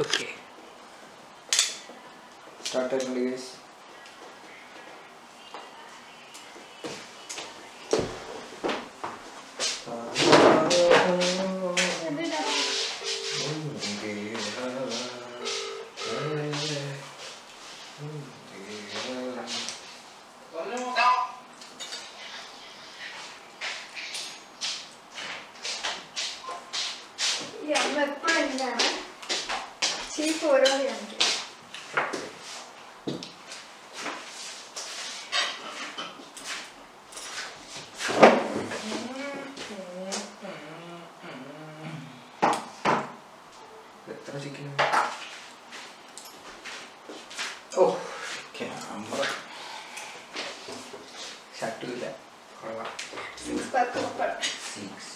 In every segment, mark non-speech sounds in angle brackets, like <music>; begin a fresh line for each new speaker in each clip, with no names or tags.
Okay start ആയിട്ടുണ്ട് guys ഓ camera ഷട്ടില്ല
സിക്സ്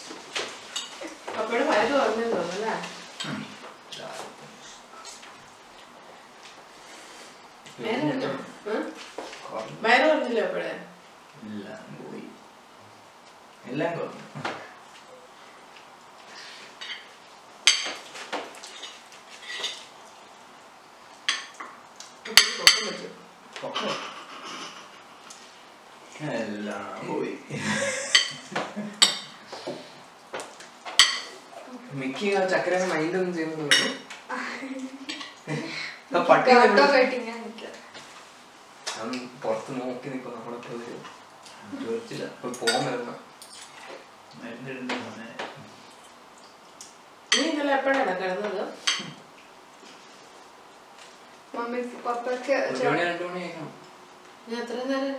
മിക്ക ആ ചക്കരനെ മൈൻഡ് ഒന്നും ചെയ്യുന്നുള്ളൂ <laughs> പട്ടി പുറത്ത് നോക്കി നിൽക്കും നമ്മളെ വരും
ചോദിച്ചില്ല.
ഇപ്പൊ പോകാൻ വരുന്ന.
നീ ഇന്നലെ എപ്പോഴാണ് കിടന്നത്?
മമ്മിക്ക് പപ്പയ്ക്ക്
ഞാൻ എത്ര നേരം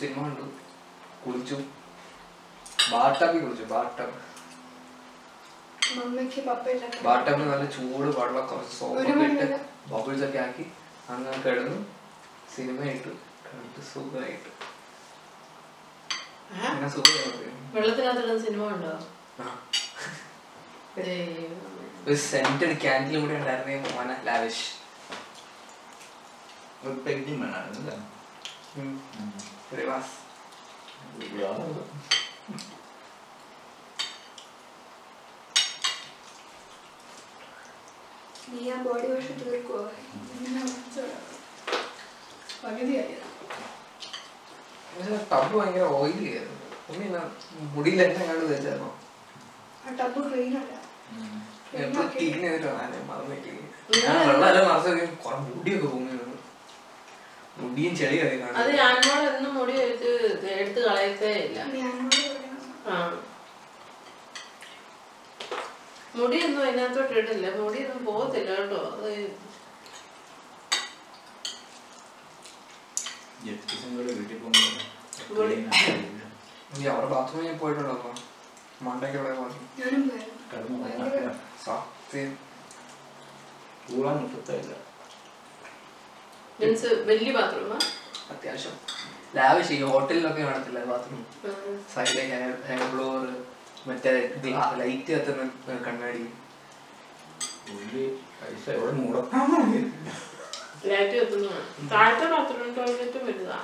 സിനിമ കണ്ടു. കുളിച്ചു. ബാട്ടാക്കി കുളിച്ചു. ബാട്ടബ്
മമ്മിക്ക് പപ്പയില്ല
ബാട്ടബിൽ നല്ല ചൂട് വെള്ളം കുറച്ച് സോപ്പൊക്കെ ഇട്ട് ബബിൾസ് ഒക്കെ ആക്കി അങ്ങനെ കിടന്നു. സിനിമ ഇട്ടു. കണ്ടിട്ട് സുഖമായിട്ട്. അങ്ങനെ സുഖമായിട്ട്.
വെള്ളത്തിനകത്തുള്ള സിനിമ ഉണ്ടോ.
ഒരു സെന്റഡ് ക്യാൻഡിലും കൂടെ ഉണ്ടായിരുന്നേ മോന ലാവിഷ്
ഒരു വേണം വേണമായിരുന്നല്ലേ
ഒരു മാസ്
നീ ആ ബോഡി വാഷ് തീർക്കുവോ? പകുതിയായി
ടബ് ഭയങ്കര ഓയിലി ആയിരുന്നു. ഉമ്മി മുടിയിൽ എന്നെ കണ്ടു തേച്ചായിരുന്നോ?
ആ ടബ് ക്ലീൻ അല്ല.
എപ്പോഴും ക്ലീൻ ചെയ്തിട്ടോ ഞാൻ മറന്നിട്ട് ഞാൻ വെള്ളം മറച്ചു കുറെ മുടിയൊക്കെ വന്നു മുടിയും ചെളിയൊക്കെ
അത് ഞാനോട് എന്നും മുടി എടുത്ത് എടുത്ത് കളയത്തേ ഇല്ല. ആ. മുടിയൊന്നും അതിനകത്തോട്ട് ഇടില്ല മുടിയൊന്നും പോകത്തില്ല കേട്ടോ. അത്
അവിടെ ബാത്റൂമിൽ പോയിട്ടുണ്ടോ അപ്പൊ? മണ്ടയ്ക്ക് അവിടെ പോയി?
കടന്നു
ഭയങ്കര
സത്യം.
കൂടാൻ മുട്ടത്തില്ല
മീൻസ് വലിയ ബാത്റൂമാ
അത്യാവശ്യം. ലാവിഷ് ഈ ഹോട്ടലിലൊക്കെ കാണത്തില്ല ബാത്റൂം സൈഡിലേക്ക് ഹെയർ ബ്ലോവർ മറ്റേ ലൈറ്റ് കത്തുന്ന കണ്ണാടി.
ലൈറ്റ് കത്തുന്നു താഴത്തെ ബാത്റൂം ടോയ്ലറ്റും വലുതാ.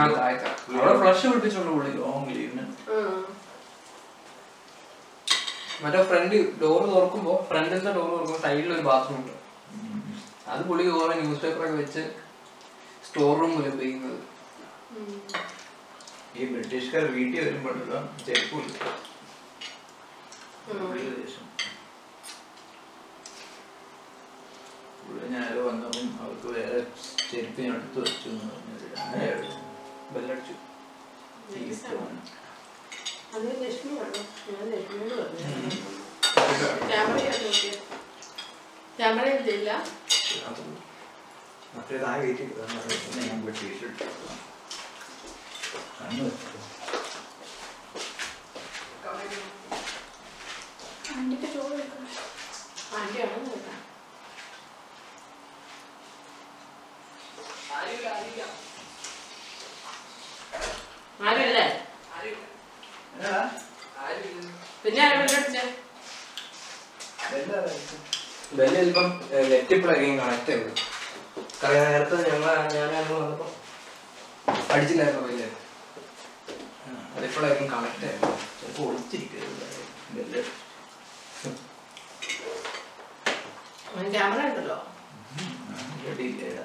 ആ താഴത്തെ. അവിടെ ഫ്ലഷ് പിടിപ്പിച്ചോണ്ട് പുള്ളി
ലോങ് ലീവിന്
മറ്റേ ഫ്രണ്ട് ഡോർ തുറക്കുമ്പോ ഫ്രണ്ടിന്റെ ഡോർ തുറക്കുമ്പോ സൈഡിൽ ഒരു ബാത്റൂം ഉണ്ട്. അത് പുള്ളി ഓരോ ന്യൂസ് പേപ്പർ ഒക്കെ വെച്ച് സ്റ്റോർ റൂമിൽ ഉപയോഗിക്കുന്നത്.
ഈ ബ്രിട്ടീഷുകാർ വീട്ടിൽ വരുമ്പോഴല്ലോ ചെരുപ്പ് കൊടുക്കും
ഉം.
പുള്ളി ദേശം ഞാനോ വന്നപ്പം അവർക്ക് വേറെ ചെരുപ്പ് ഞാൻ എടുത്ത് വെച്ചു എന്ന് പറഞ്ഞത് ഞാൻ എടുത്തു.
ബെല്ലടിച്ചു.
ഞാൻ
താഴെ കയറ്റി ഞാൻ ടീഷർട്ട്
ആരുമില്ലേ?
ബെല്ല് ചിലപ്പം നെറ്റ് പ്ലഗിങ് കണക്ട് ചെയ്തു നേരത്തെ ഞങ്ങൾ ഞാൻ വന്നപ്പോൾ വന്നപ്പോ അടിച്ചില്ലായിരുന്നു ബെല്ല്. അതിപ്പോഴായിരിക്കും കണക്ട് ആയിരുന്നു
ചിലപ്പോൾ ഒളിച്ചിരിക്കുന്നത് ബെല്ല്
ക്യാമറ ഉണ്ടല്ലോ.
ഡീറ്റെയിലാ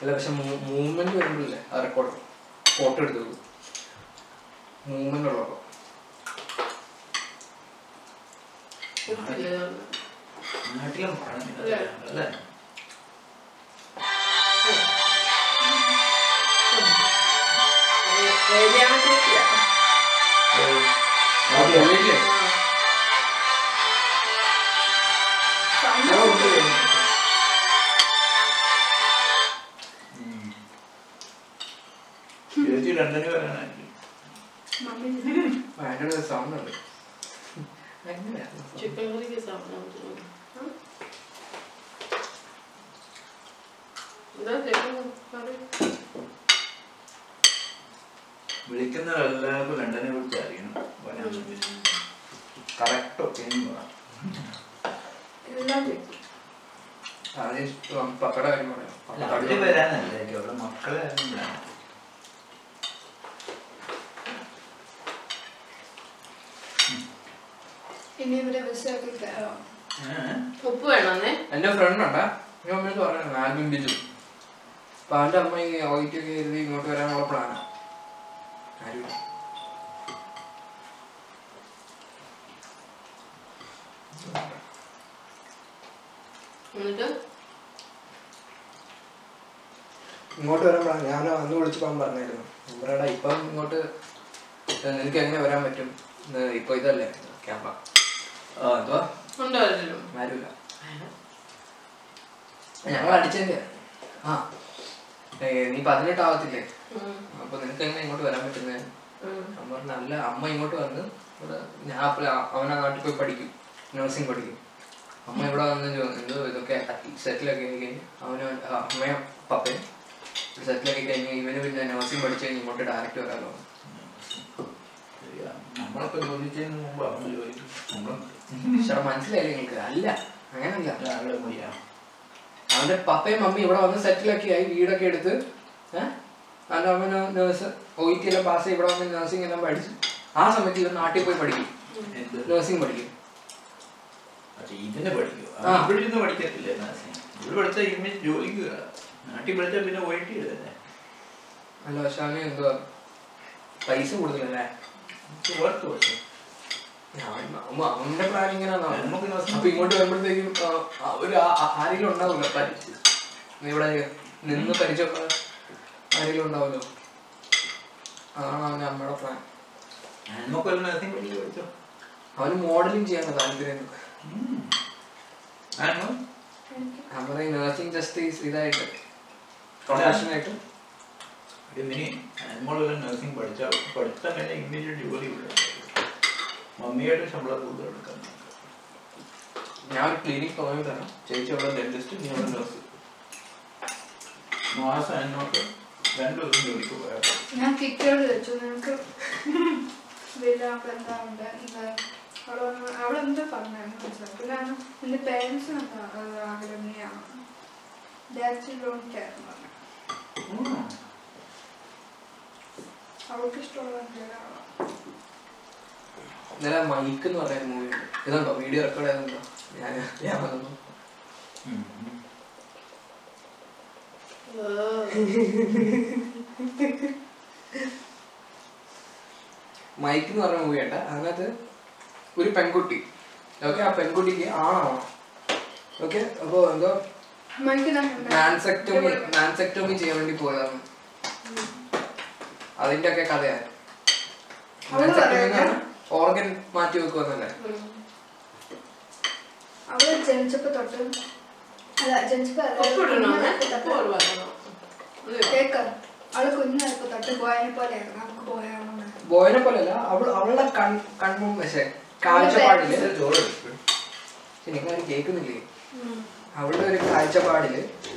അല്ല പക്ഷെ മൂവ്മെന്റ് വരുമ്പോഴല്ലേ ആ റെക്കോർഡ് ഫോട്ടോ എടുത്തു മൂവ്മെന്റ് ഉള്ളപ്പോ.
ഉപ്പില്ലേ ഇതൊന്ന്?
നാട്ടിലും പണം
അല്ലേ?
അല്ലേ
ഏരിയാണ ചേച്ചിയാ
ആ, പോയില്ലേ? ഞാൻ
ഇനി ഇവിടെ ബസ്സൊക്കെ കയറാം?
ഉപ്പ് വേണമെന്നേ
എന്റെ ഫ്രണ്ട് ഉണ്ടാ ഞാൻ അമ്മയോട് പറഞ്ഞു ആൽബിൻ ബിജു. അപ്പൊ അവന്റെ അമ്മ ഈ ഓയിറ്റൊക്കെ എഴുതി ഇങ്ങോട്ട് വരാനുള്ള പ്ലാനാ. ആരും
എന്നിട്ട്?
ഇങ്ങോട്ട് വരാൻ പ്ലാൻ. ഞാൻ അന്ന് വിളിച്ചപ്പോൾ അവൻ പറഞ്ഞായിരുന്നു ഇപ്പം ഇങ്ങോട്ട് നിനക്ക് എങ്ങനെ വരാൻ പറ്റും? ഇപ്പൊ ഇതല്ലേ ക്യാമ്പ എന്തുവാ? ആരുമില്ല. ഞങ്ങൾ അടിച്ചതിന്റെ ആ. നീ പതിനെട്ടാവത്തില്ലേ. അപ്പൊ നിനക്ക് എങ്ങനെ ഇങ്ങോട്ട് വരാൻ പറ്റുന്നേ. അമ്മ നല്ല അമ്മ ഇങ്ങോട്ട് വന്ന് ഇവിടെ ഞാൻ അവനെ നാട്ടിൽ പോയി പഠിക്കും. നഴ്സിംഗ് പഠിക്കും. അമ്മ ഇവിടെ വന്ന് എന്തോ ഇതൊക്കെ സെറ്റിലൊക്കെ ആയി കഴിഞ്ഞ് അവന് അമ്മയും പപ്പയും സെറ്റിലൊക്കെ കഴിഞ്ഞ് ഇവന് പിന്നെ നഴ്സിംഗ് പഠിച്ചു കഴിഞ്ഞ് ഇങ്ങോട്ട് ഡയറക്റ്റ് വരാമല്ലോ.
നമ്മളൊക്കെ ജോലി ചെയ്യുന്ന മുമ്പ് അവന് ജോലി
മനസ്സിലായില്ലേ നിങ്ങൾക്ക്? അല്ല അങ്ങനല്ല
രാവിലെ പോയാ
അവന്റെ പപ്പയും മമ്മി ഇവിടെ വന്ന് സെറ്റിലൊക്കെ ആയി വീടൊക്കെ എടുത്ത് അവന്റെ അവന്റെ അമ്മ നേഴ്സ് ഒ ടി എല്ലാം പാസ് ചെയ്ത് ഇവിടെ വന്ന് നേഴ്സിംഗ് എല്ലാം പഠിച്ചു ആ സമയത്ത് ഇവൻ നാട്ടിൽ പോയി പഠിക്കും. നേഴ്സിംഗ് പഠിക്കും.
ഇതിനെ പഠിക്കും.
ആ.
ഇവിടെ ഇരുന്ന് പഠിക്കത്തില്ലേ നഴ്സിംഗ് ഇവിടെ പഠിച്ച ഇമ്മീസ് ജോലിക്ക് നാട്ടിൽ പഠിച്ചാൽ പിന്നെ ഇതല്ലേ
അല്ല പക്ഷെ അവന് എന്തുവാ? പൈസ കൂടുതലല്ലേ? അവന്റെ പ്ലാൻ ഇങ്ങനെയാണ് അപ്പൊ ഇങ്ങോട്ട് വരുമ്പോഴത്തേക്കും ഒരു ആരെങ്കിലും ഉണ്ടാവില്ല പരിച്ച് ഇവിടെ നിന്ന് പരിചയപ്പെട്ട ആരെങ്കിലും ഉണ്ടാവുമല്ലോ? അതാണ് അവന്റെ അമ്മയുടെ പ്ലാൻ
നമുക്കൊരു നഴ്സിംഗ് പഠിച്ച് പഠിച്ചോ?
അവന് മോഡലിംഗ് ചെയ്യാൻ താല്പര്യം? നമ്മുടെ ഈ നഴ്സിംഗ് ജസ്റ്റ് ഇതായിട്ട് പ്രൊഫഷനായിട്ട്
മിനി നമ്മളൊരു നഴ്സിംഗ് പഠിച്ച പഠിത്തം കഴിഞ്ഞാൽ ഇമ്മീഡിയറ്റ് ജോലി ഇവിടെ മമ്മിയായിട്ട് ശമ്പളം കൂടുതൽ എടുക്കാൻ
ഞാൻ ക്ലിനിക് തുടങ്ങി തരാം. ചേച്ചി അവിടെ ഡെന്റിസ്റ്റ് നീ അവിടെ നഴ്സ്
മാസം എന്നോട്ട് രണ്ടു ദിവസം ജോലിക്ക് പോയാൽ
ഞാൻ കിക്കോട് വെച്ചു. നിനക്ക് എന്താ? അവിടെ എന്താ പിന്നെ എന്റെ പേരൻസ് പറഞ്ഞു. അവൾക്ക് ഇഷ്ടമുള്ള
ഇന്നലെ മൈക്ക് എന്ന് പറയുന്ന മൂവി ഉണ്ട്. ഇതുണ്ടോ? വീഡിയോ റെക്കോർഡ് ചെയ്തുണ്ടോ ഞാൻ ഞാൻ വന്നു. മൈക്ക് എന്ന് പറഞ്ഞ മൂവി ഉണ്ട് അതിനകത്ത് ഒരു പെൺകുട്ടി. ഓക്കെ? ആ പെൺകുട്ടിക്ക് ആണാവണം ഓക്കെ? അപ്പോൾ എന്തോ
മൈക്ക്
മാൻസെക്ടോമി മാൻസെക്ടോമി ചെയ്യാൻ വേണ്ടി പോയതാണ് അതിന്റെ ഒക്കെ കഥയാണ്? ഓർഗൻ മാറ്റി വെക്കുവന്നല്ലേ
അവൾ ജനിച്ചപ്പോ തൊട്ട് അല്ല ജനിച്ചപ്പോ
അവൾ?
കുഞ്ഞായപ്പോ തൊട്ട്. ബോയനെ പോലെയായിരുന്നു നമുക്ക് ബോയാണെന്ന്
ബോയനെ പോലെയല്ല അവൾ അവളുടെ കൺ കൺമും പക്ഷേ
കാഴ്ചപ്പാടിൽ
ശരിക്കും കേൾക്കുന്നില്ലേ? അവളുടെ ഒരു കാഴ്ചപ്പാടിൽ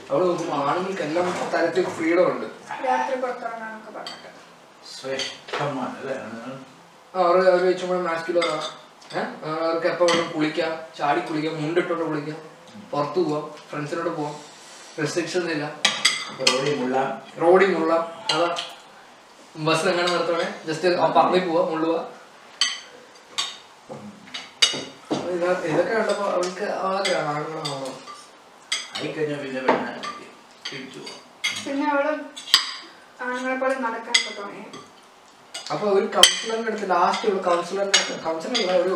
അവൾ നോക്കുമ്പോ ആണുങ്ങൾക്കെല്ലാം തരത്തിൽ ഫ്രീഡം ഉണ്ട്.
രാത്രി പറഞ്ഞിട്ട്
ശ്രേഷ്ഠമാണ്
അവർ അവർ വെച്ചും കൂടെ മാസ്കുലറാണ് ഏഹ് അവർക്ക് എപ്പോൾ വേണം കുളിക്കാം ചാടി കുളിക്കാം മുണ്ടിട്ടോട്ട് കുളിക്കാം പുറത്തു പോവാം ഫ്രണ്ട്സിനോട് പോവാം റെസ്ട്രിക്ഷൻസ് ഇല്ല
റോഡി മുള്ള
റോഡി മുള്ള അതാ ബസ് എങ്ങനെ നിർത്തണേ ജസ്റ്റ് പറമ്പിൽ പോവാ മുള്ളുക ഇതൊക്കെ കണ്ടപ്പോ അവർക്ക് ആഗ്രഹമാണ് ആഗ്രഹമാണോ ആയിക്കഴിഞ്ഞാൽ പിന്നെ പിന്നെ അവിടെ അപ്പൊ ഒരു കൗൺസിലറിന്റെ അടുത്ത് ലാസ്റ്റ് ഒരു കൗൺസിലറിന്റെ കൗൺസിലർ ഒരു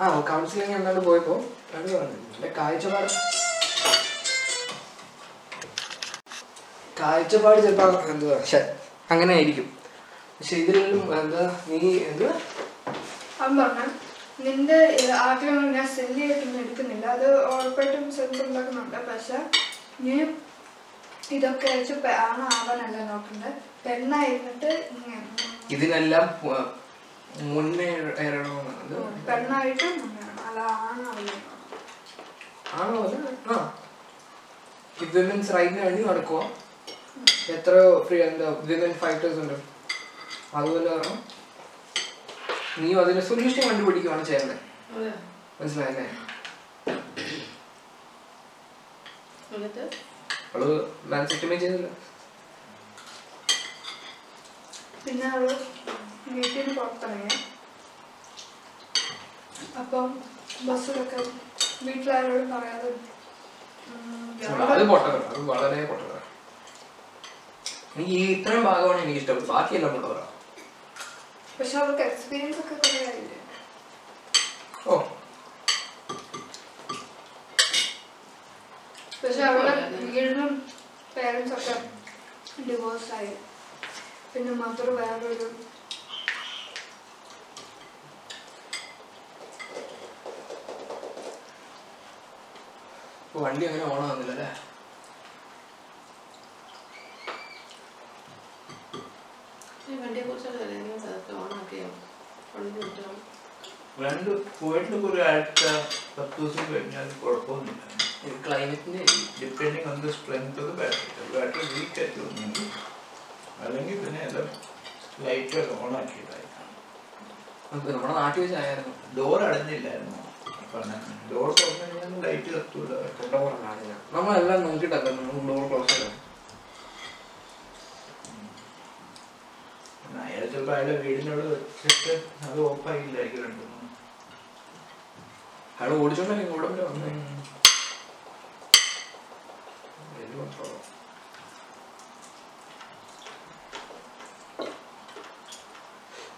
ആ, കൗൺസിലിംഗ് എന്നോട് പോയപ്പോ അത് പറഞ്ഞു എന്റെ കാഴ്ചപ്പാട്? കാഴ്ചപ്പാട് ചിലപ്പോ എന്തുവാ അങ്ങനെ ആയിരിക്കും പക്ഷെ ഇതിലും എന്താ നീ എന്ത്?
അവൻ പറഞ്ഞു നിന്റെ ആഗ്രഹങ്ങൾ ഞാൻ സെല്ല് ചെയ്തിട്ടൊന്നും എടുക്കുന്നില്ല. അത് ഉറപ്പായിട്ടും സെൻസ് ഉണ്ടാക്കുന്നുണ്ട് പക്ഷെ നീ ഇതൊക്കെ വെച്ച് ആണ് ആവാനല്ല നോക്കുന്നത് പെണ്ണായിരുന്നിട്ട്
ഇതിനെല്ലാം കണ്ടുപിടിക്കുവാണ്
പെണ്ണായിട്ട് മുന്നേറണം അല്ല ആണാവില്ല
ആണോ അത്? ആ. വിമൻസ് റൈറ്റിന് വേണ്ടി നടക്കുക എത്രയോ ഫ്രീ എന്താ വിമൻ ഫൈറ്റേഴ്സ് ഉണ്ട്. അതുപോലെ പറഞ്ഞു നീയും അതിന് സൊല്യൂഷൻ കണ്ടുപിടിക്കുകയാണ് ചെയ്യേണ്ടത്
അതെ.
മനസ്സിലായല്ലേ?
എന്നിട്ട്?
അവൾ മാൻസെക്ടമി ചെയ്തില്ല
പിന്നെ അവൾ വീട്ടിൽ നിന്ന് പുറത്തിറങ്ങി. അപ്പം ബസ്സിലൊക്കെ വീട്ടിലാരോടും പറയാതെ
അത് പൊട്ടകര അത് വളരെ പൊട്ടകര എനിക്ക് ഈ ഇത്രയും ഭാഗമാണ് എനിക്ക് ഇഷ്ടപ്പെട്ടത് ബാക്കിയെല്ലാം പൊട്ടകര
പക്ഷെ എക്സ്പീരിയൻസ് ഒക്കെ
ഓ.
പക്ഷെ അവളെ വീടിനും പേരൻസ് ഒക്കെ ഡിവോഴ്സ് ആയി. പിന്നെ മദർ വേറൊരു
വണ്ടി അങ്ങനെ ഓണാകുന്നില്ല അല്ലേ
വണ്ടിയെ കുറിച്ചൊക്കെ ഓണാക്കിയോ
രണ്ട് പോയിട്ട് ഒരു ആഴ്ച പത്ത് ദിവസം കഴിഞ്ഞാൽ കുഴപ്പമൊന്നുമില്ല.
ക്ലൈമറ്റിന്റെ
depending on the strength of the battery battery weak ആയിട്ട് തോന്നുന്നു അല്ലെങ്കിൽ പിന്നെ എല്ലാം ലൈറ്റ് ഓൺ ആക്കിയിട്ടായി
നമ്മുടെ നാട്ടിൽ വെച്ചായിരുന്നു
ഡോർ അടഞ്ഞില്ലായിരുന്നു. ഡോർ തുറന്നു കഴിഞ്ഞാൽ ലൈറ്റ് കത്തൂല.
നമ്മളെല്ലാം നോക്കിയിട്ടല്ല നമ്മൾ ഡോർ ക്ലോസ് ചെയ്തത്.
അയാൾ ചിലപ്പോൾ അയാളുടെ വീടിനോട് വെച്ചിട്ട് അത് ഓഫായില്ലായിരിക്കും രണ്ടു
അയാൾ ഓടിച്ചോണ്ടല്ലേ ഇവിടെ വന്നേ വലിയ control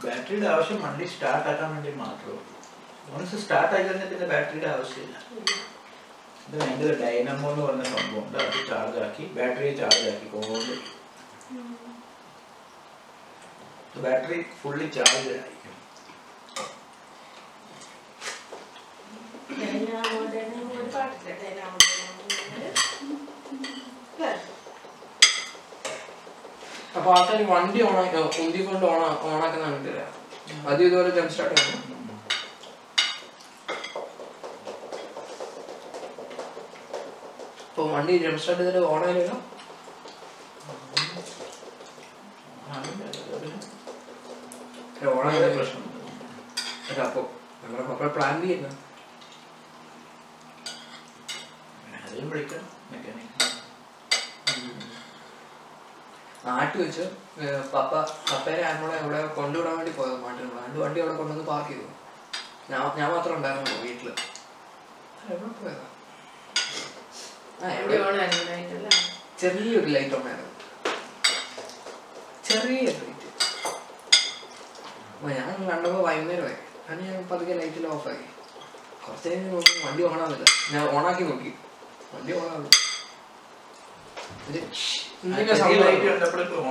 ആ.
ബാറ്ററിയുടെ ആവശ്യം വണ്ടി സ്റ്റാർട്ട് ആക്കാൻ വേണ്ടി മാത്രമേ വൺസ് സ്റ്റാർട്ട് ആയി കഴിഞ്ഞാൽ പിന്നെ ബാറ്ററിയുടെ ആവശ്യമില്ല. ഇത് ഭയങ്കര ഡൈനമോ എന്ന് പറഞ്ഞ സംഭവമുണ്ട് അത് ചാർജ് ആക്കി ബാറ്ററിയെ ചാർജ് ആക്കി കൊണ്ട് ബാറ്ററി ഫുള്ളി ചാർജ് ആയിരിക്കും
ഡൈനാമോ ഡൈനാമോ ഒരു പാട്ടില്ലേ ഡൈനാമോ ഡൈനാമോ അല്ലേ
അപ്പൊ ആൾക്കാർ വണ്ടി ഓണാക്കി ഉന്തി കൊണ്ട് ഓണ ഓണാക്കുന്ന കണ്ടില്ല അത് ഇതുപോലെ ജംപ് സ്റ്റാർട്ട് ചെയ്യണം അപ്പൊ വണ്ടി ജംപ് സ്റ്റാർട്ട് ചെയ്തിട്ട് ഓണായില്ലല്ലോ ഓണായ പ്രശ്നം. അപ്പൊ നമ്മുടെ മക്കൾ പ്ലാൻ ചെയ്യുന്ന
അതിലും വിളിക്കണം
നാട്ടിൽ വെച്ച്. പപ്പ പപ്പേരെ നമ്മളെ അവിടെ കൊണ്ടുവിടാൻ വേണ്ടി പോയത് നാട്ടിൽ. രണ്ട് വണ്ടി അവിടെ കൊണ്ടുവന്ന് പാർക്ക് ചെയ്തു. ഞാൻ ഞാൻ മാത്രം ഉണ്ടായിരുന്നു വീട്ടിൽ. എവിടെ പോയതാ? ചെറിയൊരു ലൈറ്റ് ഉണ്ടായിരുന്നു ചെറിയ ലൈറ്റ് ഞാൻ കണ്ടപ്പോ വൈകുന്നേരമായി. അത് ഞാൻ പതുക്കെ ലൈറ്റിൽ ഓഫായി കുറച്ച് കഴിഞ്ഞ് നോക്കി വണ്ടി ഓണാവില്ല ഞാൻ ഓണാക്കി നോക്കി. വണ്ടി ഓണാവില്ല ഇത് ഇങ്ങനെ sound
ലൈറ്റ്
ആയി.
കണ്ടപ്പോഴേക്കും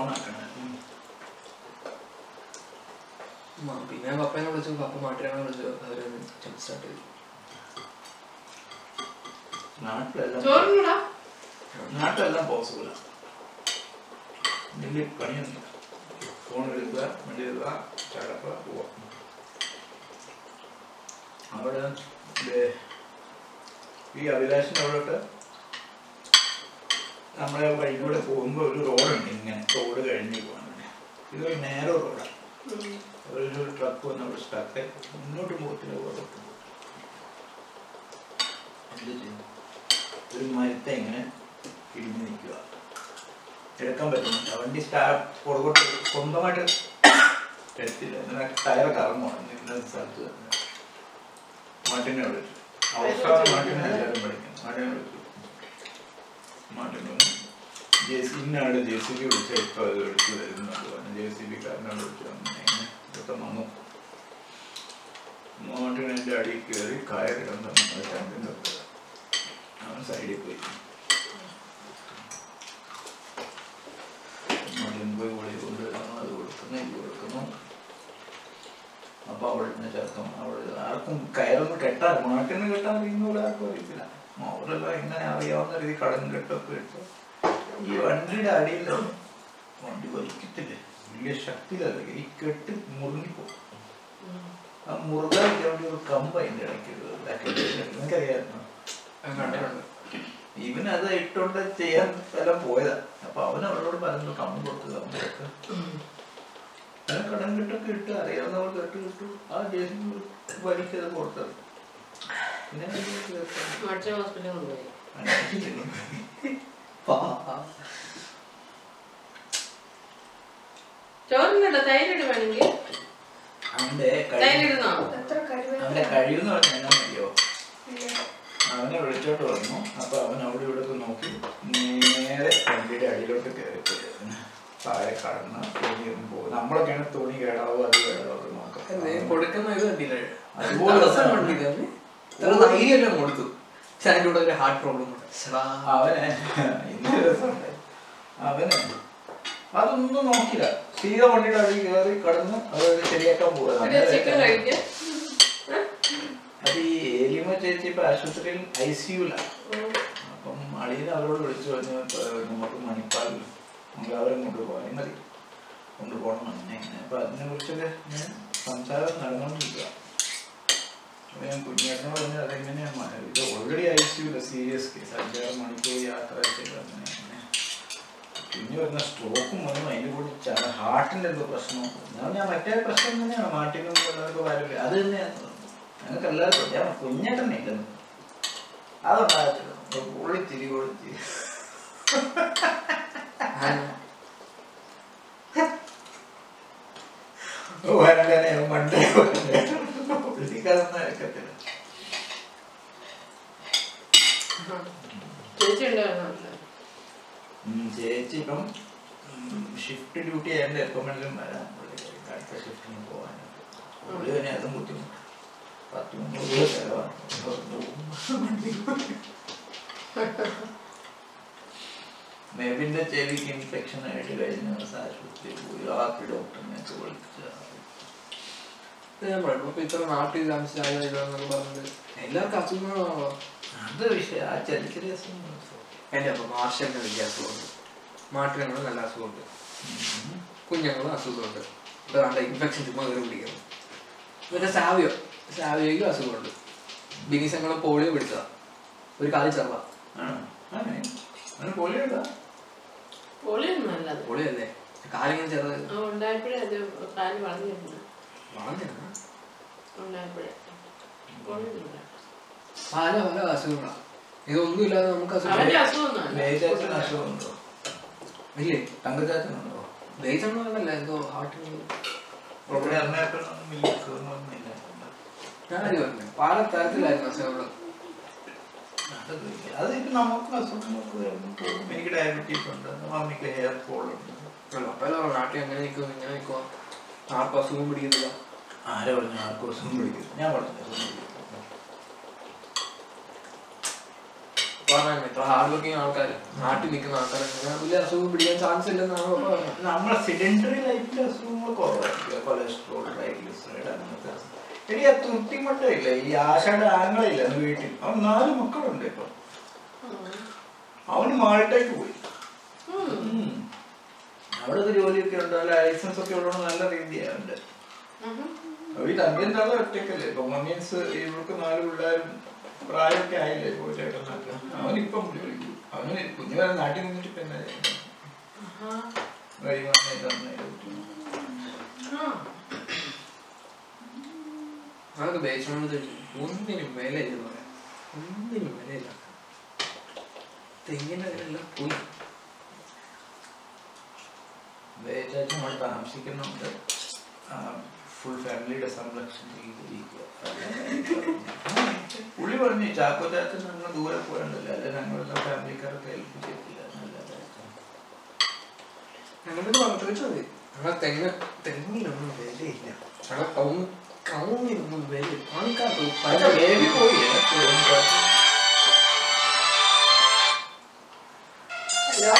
ആ, പിന്നെ പപ്പനെ വിളിച്ചു പപ്പ മാട്ടിനെ വിളിച്ചു. അവർ സ്റ്റാർട്ട് ചെയ്തു.
നാട്ടിലെല്ലാം നാട്ടിലെല്ലാം പോസിബിൾ വലിയ പണിയൊന്നും ഫോൺ എടുക്കുക വണ്ടി എടുക്കുക ചടക്കുക പോവാം. അവിടെ ഈ അഭിലാഷിന്റെ അവിടോട്ട് നമ്മളെ വഴിയിലൂടെ പോകുമ്പോൾ ഒരു റോഡുണ്ട് ഇങ്ങനെ. റോഡ് കഴിഞ്ഞ് പോകാൻ വേണ്ടി ഇതൊരു നേരെ റോഡാണ് ഒരു ട്രക്ക് വന്ന് അവിടെ സ്റ്റാക്ക് മുന്നോട്ട് പോകത്തില്ല ചെയ്യും? ഒരു മരത്തെ ഇങ്ങനെ ഇടിഞ്ഞു നിൽക്കുക. എടുക്കാൻ പറ്റുന്നില്ല. വണ്ടി സ്റ്റാർട്ട് പുറകോട്ട് സ്വന്തമായിട്ട് എടുത്തില്ല. എന്നാൽ ടയർ കറങ്ങുവാണ്. നിൽക്കുന്ന സ്ഥലത്ത് തന്നെ. മാട്ടിനെ വിളിച്ചു. അവസാനം മാട്ടിനെ എല്ലാവരും പഠിക്കുന്നു. വിളിച്ചു. ജെ സി ഇന്നാണ് ജെ സി ബി വിളിച്ച ഇപ്പൊ അത് എടുത്തു പറഞ്ഞു ജെ സി ബി കാരനാണ് വിളിച്ചു ഇതൊക്കെ വന്നു മോട്ടിനെ അടിയിൽ കയറി കയറിടം ചന്ദ്രന്റെ അവൻ സൈഡിൽ പോയി. മകൻ പോയി വിളി കൊണ്ടുവരുന്നു അത് കൊടുക്കുന്നു കൊടുക്കുന്നു. അപ്പൊ അവളിനെ ചേർക്കും അവൾ ആർക്കും കയറൊന്നും കെട്ടാൻ മാട്ടിന് കെട്ടാൻ അറിയുന്ന ആർക്കും അറിയത്തില്ല. അവരെല്ലാം ഇങ്ങനെ അറിയാവുന്ന രീതി കടം കെട്ടൊക്കെ ഇട്ട് ഈ വണ്ടിയുടെ അടിയിലും? വണ്ടി വലിക്കത്തില്ലേ. വലിയ ശക്തിയിലല്ല. ഈ കെട്ട് മുറിഞ്ഞിപ്പോകും ആ മുറുകാൻ വേണ്ടി ഒരു കമ്പ് അതിന്റെ ഇടയ്ക്ക്
കണ്ടിട്ടുണ്ട്.
ഇവൻ അത് ഇട്ടോണ്ട് ചെയ്യാൻ എല്ലാം പോയതാ. അപ്പൊ അവൻ അവളോട് പറഞ്ഞു കമ്പ് കൊടുത്തു കമ്പ് കൊടുത്ത്. അങ്ങനെ കടം കിട്ടൊക്കെ ഇട്ട് അറിയാവുന്നവർ കെട്ട് കിട്ടു ആ ജേസി വലിക്കത് കൊടുത്തത്. പിന്നെ
ഹോസ്പിറ്റലിൽ കൊണ്ടുപോയി.
അവന്റെ അവന്റെ കഴിവെന്ന് പറഞ്ഞാൽ എന്നാ മതിയോ അവനെ വിളിച്ചോട്ട് വന്നു. അപ്പൊ അവൻ അവിടെ ഇവിടെ ഒക്കെ നോക്കി. നേരെ വണ്ടിയുടെ അടിയിലോട്ട് കയറിപ്പോയി താഴെ കടന്ന് തുണി പോകും നമ്മളൊക്കെയാണ് തുണി കേടാവും അത് കേടാവും നോക്കാം
കൊടുക്കുന്ന ഇത് കണ്ടില്ലേ?
അതുപോലെ
കൊടുത്തു. പക്ഷെ അതിന്റെ കൂടെ ഒരു ഹാർട്ട് പ്രോബ്ലം.
അവനെ. ഇന്ന് രസമുണ്ട്. അവനെ. അതൊന്നും നോക്കില്ല. സീത വണ്ടിയുടെ അടി കയറി കടന്ന് അത് ശരിയാക്കാൻ
കഴിക്കാൻ
അത് ഈ എലിമ ചേച്ചി ഇപ്പൊ ആശുപത്രിയിൽ ഐ സിയുലാണ് അപ്പം അളിയനെ അവരോട് വിളിച്ചു പറഞ്ഞു "ഇപ്പൊ നമുക്ക് മണിപ്പാൽ നമുക്ക് അവരെ കൊണ്ടുപോകാൻ മതി. കൊണ്ടുപോകണം അങ്ങനെ അപ്പൊ അതിനെ കുറിച്ചൊക്കെ ഞാൻ സംസാരം നടന്നുകൊണ്ടിരിക്കുക അപ്പൊ ഞാൻ കുഞ്ഞേട്ടനോട് പറഞ്ഞു സിയുല സീരിയസ് കേസ് അഞ്ചാറ് മണിക്കൂർ യാത്ര ചെയ്ത് പിന്നെ വരുന്ന സ്ട്രോക്കും വന്നു അതിന്റെ കൂടി ഹാർട്ടിന്റെ എന്തോ പ്രശ്നം. ഞാൻ ഞാൻ മറ്റേ പ്രശ്നം തന്നെയാണ്? മാട്ടിനും എല്ലാവർക്കും വരില്ല അത് തന്നെയാണ് ഞങ്ങൾക്ക് എല്ലാവർക്കും ഞാൻ കുഞ്ഞേട്ടനെ ഇല്ലെന്ന്. അതുണ്ടാകത്തില്ല പുള്ളി തിരി കൊളുത്തി വരണ്ടേ? മണ്ടേ പുള്ളിക്കാരൊന്നും അയക്കത്തില്ല
ചേച്ചി
ചേച്ചി ഇപ്പം ഷിഫ്റ്റ് ഡ്യൂട്ടി ആയതുകൊണ്ട് എപ്പം വേണമെങ്കിലും വരാം. അടുത്ത ഷിഫ്റ്റിന് പോകാനൊക്കെ പുള്ളി തന്നെ അതും ബുദ്ധിമുട്ട്. പത്ത് മുന്നൂറ് രൂപ ചെലവാണ് മേബിന്റെ ചെവിക്ക് ഇൻഫെക്ഷൻ ആയിട്ട് കഴിഞ്ഞ ദിവസം ആശുപത്രിയിൽ പോയി. ബാക്കി ഡോക്ടറിനെ ഒക്കെ വിളിച്ചു
ഇത് ഞാൻ പറഞ്ഞു ഇപ്പൊ ഇത്ര നാട്ടിൽ പറഞ്ഞത് എല്ലാവർക്കും അസുഖങ്ങളാണോ?
അത് വിഷയം. ആ ചെറിയ ചെറിയ അസുഖങ്ങൾ
എന്റെ അപ്പൊ മാർഷലിന് വലിയ അസുഖമുണ്ട്. മാട്ടിനങ്ങൾ നല്ല അസുഖമുണ്ട്. കുഞ്ഞുങ്ങളും അസുഖമുണ്ട്. അതാണ്ട് ഇൻഫെക്ഷൻ ചുമ്മാ കയറി പിടിക്കുന്നു. പിന്നെ സാവിയോ സാവിയോയ്ക്കും അസുഖമുണ്ട്. ബിനിസങ്ങൾ പോളിയോ പിടിച്ചതാ. ഒരു കാലി ചെറുതാ
പോളിയോ
പോളിയോ അല്ലേ കാലിങ്ങനെ ചെറുത്.
വളർന്നിരുന്നു
പല പല അസുഖങ്ങളാ ഇതൊന്നും ഇല്ലാതെ നമുക്ക് അസുഖം.
അസുഖമുണ്ടോ?
ഇല്ലേ?
തങ്കച്ചാച്ചനുണ്ടോ
ബേച്ചൊന്നുമല്ല എന്തോ ഹാർട്ടിന്
ഇവിടെ എറണാകുളത്തൊന്നും വലിയ അസുഖങ്ങളൊന്നുമില്ല
ഞാനത് പറഞ്ഞു പല തരത്തിലായിരുന്നു അസുഖങ്ങൾ
അതൊക്കെ ഇല്ല. അത് ഇപ്പൊ നമുക്ക് അസുഖങ്ങൾക്ക് എനിക്ക് ഡയബറ്റീസ് ഉണ്ട് മമ്മിക്ക് ഹെയർ ഫോൾ ഉണ്ട്.
അപ്പൊ നാട്ടിൽ അങ്ങനെ നിൽക്കും? ഇങ്ങനെ നിൽക്കുക ആർക്കും അസുഖം പിടിക്കുന്നില്ല.
ആരെ പറഞ്ഞു? ആർക്കും അസുഖം പിടിക്കും ഞാൻ പറഞ്ഞു അസുഖം പിടിക്കും
പറഞ്ഞാൽ ഇത്ര ഹാർഡ് വർക്കിംഗ് ആൾക്കാർ നാട്ടിൽ നിൽക്കുന്ന ആൾക്കാർ വലിയ അസുഖം പിടിക്കാൻ ചാൻസ് ഇല്ലെന്നാണ് പറഞ്ഞത്.
നമ്മുടെ സിഡൻഡറി ലൈഫിലെ അസുഖങ്ങൾ കുറവായിരിക്കും. കൊളസ്ട്രോൾ ട്രൈഗ്ലിസറൈഡ് അങ്ങനത്തെ. എടി ആ ഈ ആശയുടെ ആങ്ങളില്ല അന്ന് വീട്ടിൽ? അവൻ നാല് മക്കളുണ്ട് ഇപ്പൊ. അവന് മാൾട്ടേക്ക് പോയി. അവിടെ ഒരു ജോലിയൊക്കെ ഉണ്ട്? ലൈസൻസ് ഒക്കെ ഉള്ളത് നല്ല രീതിയുണ്ട് ഈ തന്റെ തള്ള ഒറ്റക്കല്ലേ ഇപ്പൊ മീൻസ് ഇവർക്ക് നാല് പിള്ളേരും പ്രായമൊക്കെ ആയില്ലേ ഇപ്പൊ ചേട്ടനൊക്കെ അവനിപ്പം ജോലിക്ക്. അവന് കുഞ്ഞു വരെ നാട്ടിൽ നിന്നിട്ട് പിന്നെ
അതൊക്കെ ബേസ്മെന്റ് ഒന്നിനും വിലയില്ല പറയാം ഒന്നിനും വിലയില്ല. തെങ്ങിന്റെ വിലയെല്ലാം. പോയി.
വേച്ചാച്ചും അവിടെ താമസിക്കുന്നുണ്ട്. ഫുൾ ഫാമിലിയുടെ സംരക്ഷണം ചെയ്തിരിക്കുക. പുള്ളി പറഞ്ഞു ചാക്കോ ചാച്ചൻ ഞങ്ങൾ ദൂരെ പോകണ്ടല്ലോ അല്ലെ ഞങ്ങളുടെ ഫാമിലിക്കാരൊക്കെ ഹെൽപ്പ് ചെയ്തില്ല
ഞങ്ങളിത് പറഞ്ഞു ഞങ്ങളെ തെങ്ങ് തെങ്ങിനൊന്നും വിലയില്ല. ഞങ്ങളെ
വേവി പോയി?
ഹലോ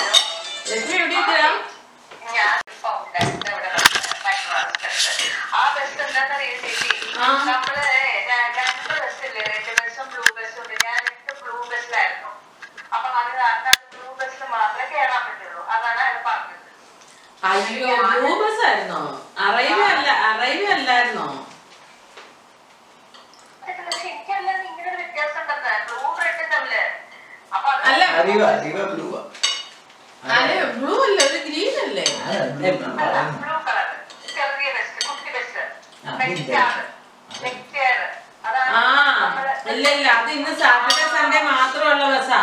അയ്യോ ബ്ലൂ ബസ് ആയിരുന്നോ അറൈവ അല്ല അറൈവ അല്ലായിരുന്നോ
പക്ഷെ എനിക്കല്ലാതെ ഇങ്ങനെ വ്യത്യാസം ഉണ്ടെന്ന് ബ്ലൂ റെഡ് തമ്മിൽ അപ്പൊ
അല്ല അതെ ബ്ലൂ അല്ല ഒരു ഗ്രീൻ അല്ലേ
ആ,
ഇല്ല ഇല്ല അത് ഇന്ന് സാറ്റർഡേ സൺഡേ മാത്രമുള്ള ബസ്സാ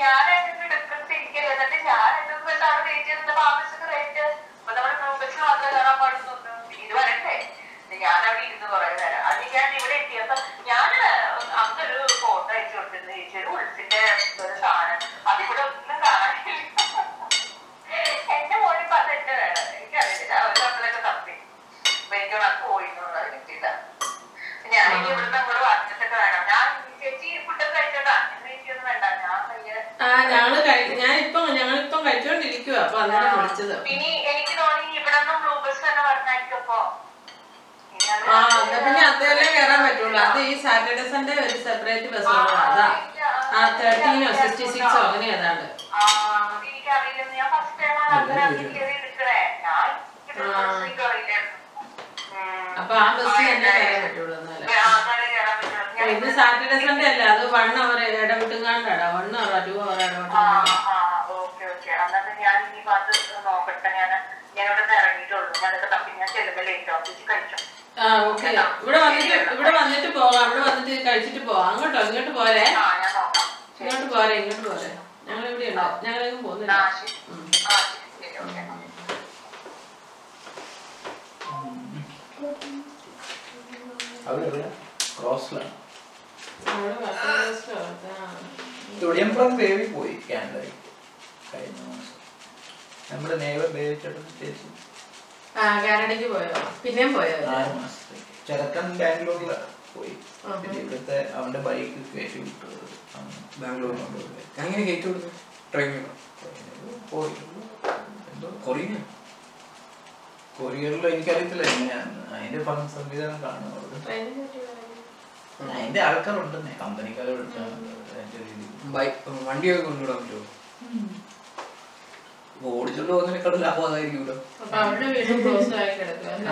ഞാനായിട്ട് എന്നിട്ട് ഞാൻ എന്തെന്ന് വെച്ചാണ് റേറ്റ് ചെയ്തത് ആ ബസ്സിന് റേറ്റ് അപ്പൊ നമ്മുടെ ബസ്സിൽ മാത്രമേ കയറാൻ പാടുന്നുണ്ട് ഇത് വരട്ടെ. ഞാൻ അവിടെ അത് ഞാൻ ഇവിടെ എത്തിയപ്പോ ഞാൻ അന്നൊരു ഫോട്ടോ അയച്ചു കൊടുത്തിരുന്നു. ചേച്ചി ഒരു ഉൾസിന്റെ ഒരു സാധനം. അതിവിടെ ഒന്നും കാണാനില്ല. എന്റെ അത് അത് ഞാൻ ഇനി ഇവിടുന്ന് അങ്ങോട്ട്
ആ ഞങ്ങൾ ഞാനിപ്പം ഞങ്ങളിപ്പം കഴിച്ചോണ്ടിരിക്കുവാ. അപ്പൊ അന്നേരം വിളിച്ചത്.
ഇനി എനിക്ക് തോന്നി ഇവിടെ നിന്നും തന്നെ പറഞ്ഞായിരിക്കും അപ്പൊ
ആ എന്നാ പിന്നെ അതല്ലേ കയറാൻ പറ്റുള്ളൂ. അത് ഈ സാറ്റർഡേ സൺഡേ ഒരു സെപ്പറേറ്റ് ബസ് ഉള്ളത് അതാ. ആ തേർട്ടീനോ സിക്സ്റ്റി സിക്സോ അങ്ങനെ ഏതാണ്ട്. അപ്പൊ ആ ബസ് തന്നെ കയറാൻ പറ്റുള്ളൂ എന്നാലും. ഇത് സാറ്റർഡേ സൺഡേ അല്ല? അത് വൺ അവർ ഇടവിട്ടുങ്ങാണ്ടാടാ. വൺ അവർ ടു അവർ
ആ, ആ, ഓക്കേ, ഓക്കേ. അന്നത്തെ ഇനി അത് നോക്കട്ടെ. ഞാൻ ഇവിടെ
വന്നിട്ട് ഇവിടെ വന്നിട്ട് പോവാം ഇവിടെ വന്നിട്ട് കഴിച്ചിട്ട് പോവാം. അങ്ങോട്ടോ? ഇങ്ങോട്ട് പോരെ?
ആ, ഞാൻ നോക്കാം.
ഇങ്ങോട്ട് പോരെ ഇങ്ങോട്ട് പോരെ. ഞങ്ങൾ ഇവിടെ ഉണ്ട്. ഞങ്ങളെങ്ങും പോകുന്നില്ല.
ആ, ശരി. ആ, ശരി, ശരി, ഓക്കേ.
അവരെവിടെ ക്രോസിലാണ്
അവിടെ വട്ടം ആ.
തുടിയമ്പുറം വേവി പോയി കാനഡയിൽ കഴിഞ്ഞ മാസം. നമ്മുടെ നെയ്വർ വേവിച്ചിട്ട് ചേച്ചി
ആ കാനഡയ്ക്ക് പോയോ പിന്നെയും പോയോ
മാസത്തേക്ക്. ചെറുക്കൻ ബാംഗ്ലൂരിൽ പോയി. പിന്നെ ഇവിടുത്തെ അവന്റെ ബൈക്ക് കയറ്റി വിട്ടത്.
ബാംഗ്ലൂർ അങ്ങനെ കയറ്റി വിട്ടു ട്രെയിനിൽ
പോയി. എന്തോ
കൊറിയ
കൊറിയറിൽ എനിക്കറിയത്തില്ല. എങ്ങനെയാണ് അതിന്റെ പണം സംവിധാനം കാണും അവിടെ
ട്രെയിനിൽ കയറ്റി പോയോ?
അതിന്റെ ആൾക്കാരുണ്ടെന്നേ കമ്പനിക്കാരെ വിളിച്ചാൽ അതിന്റെ രീതി.
ബൈക്ക് വണ്ടിയൊക്കെ കൊണ്ടുവിടാൻ പറ്റുമോ? ഓടിച്ചോണ്ട് പോകുന്നതിനേക്കാളും ലാഭം അതായിരിക്കും ഇവിടെ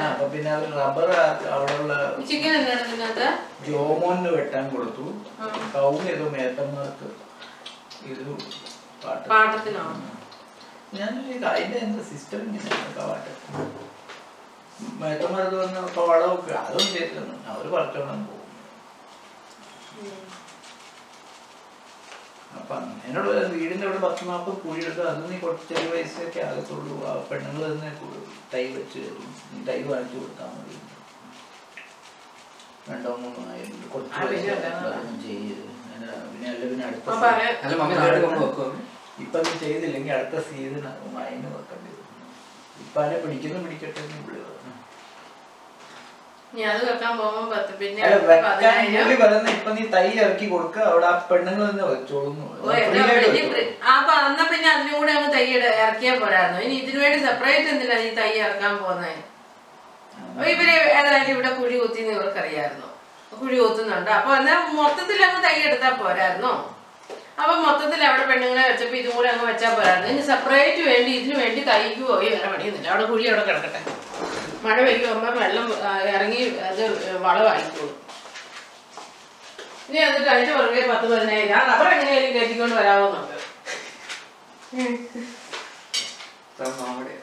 അപ്പൊ
പിന്നെ അവർ റബ്ബർ അവിടെയുള്ള ജോമോന് വെട്ടാൻ കൊടുത്തു. കൗന്ന് ഏതോ മേത്തന്മാർക്ക് ഇത് പാട്ട്
പാട്ടത്തിനോ?
ഞാൻ അതിന്റെ എന്താ സിസ്റ്റം ഇങ്ങനെയാണ് കവാട്ട് മേത്തന്മാർക്ക് വന്ന വളമൊക്കെ അതൊന്നും ചെയ്തിരുന്നു അവർ പറിച്ചോണം പോകും. അപ്പൊ അങ്ങനെയുള്ള വീടിന്റെ അവിടെ പത്ത് നാൽപ്പത് കുഴി എടുത്ത് അത് നീ കുറച്ച് ചെറിയ പൈസയൊക്കെ ആകത്തുള്ളൂ. ആ പെണ്ണുങ്ങൾ തന്നെ ടൈ തൈ വെച്ച് തൈ വാങ്ങിച്ചു കൊടുത്താൽ മതി. രണ്ടോ മൂന്നോ ആയിരം
പിന്നെ അല്ല.
പിന്നെ അടുത്ത ഇപ്പൊ അത് ചെയ്തില്ലെങ്കിൽ അടുത്ത സീസൺ അതിന് വെക്കേണ്ടി വരും. ഇപ്പൊ അതിനെ പിടിക്കുന്നു പിടിക്കട്ടെ എന്ന്
നീ അത് വെക്കാൻ പോകുമ്പോ പത്ത് പിന്നെ പതിനായിരം.
ഇപ്പൊ നീ തൈ ഇറക്കി കൊടുക്കുക അവിടെ ആ പെണ്ണുങ്ങൾ തന്നെ വെച്ചോളുന്നു.
പിന്നെ ഫ്രീ- ആ, അപ്പൊ എന്നാ പിന്നെ അതിനും കൂടെ അങ്ങ് തൈ ഇറക്കിയാ പോരായിരുന്നു. ഇനി ഇതിനു വേണ്ടി സെപ്പറേറ്റ് എന്തിനാ ഈ തൈ ഇറക്കാൻ പോകുന്നത് ഇവർ ഏതായാലും ഇവിടെ കുഴി കുത്തി ഇവർക്കറിയായിരുന്നു. കുഴി കുത്തുന്നുണ്ട്. അപ്പൊ എന്നാ മൊത്തത്തിൽ അങ്ങ് തൈ എടുത്താ പോരായിരുന്നോ? അപ്പൊ മൊത്തത്തിൽ അവിടെ പെണ്ണുങ്ങളെ വെച്ചപ്പോ ഇതും കൂടെ അങ്ങ് വെച്ചാൽ പോരായിരുന്നു. ഇനി സെപ്പറേറ്റ് വേണ്ടി ഇതിനു വേണ്ടി തൈക്ക് പോയി വേറെ പണിയൊന്നുമില്ല. അവിടെ കുഴി അവിടെ കിടക്കട്ടെ. മഴ പെയ്യുമ്പോൾ വെള്ളം ഇറങ്ങി അത് വളവായിക്കോളും. ഇനി എന്നിട്ട് അതിന്റെ പുറകെ പത്ത് പതിനായിരം ആ റബ്ബർ എങ്ങനെയായാലും കയറ്റിക്കൊണ്ട് വരാവുന്നുണ്ട്.
നമ്മുടെ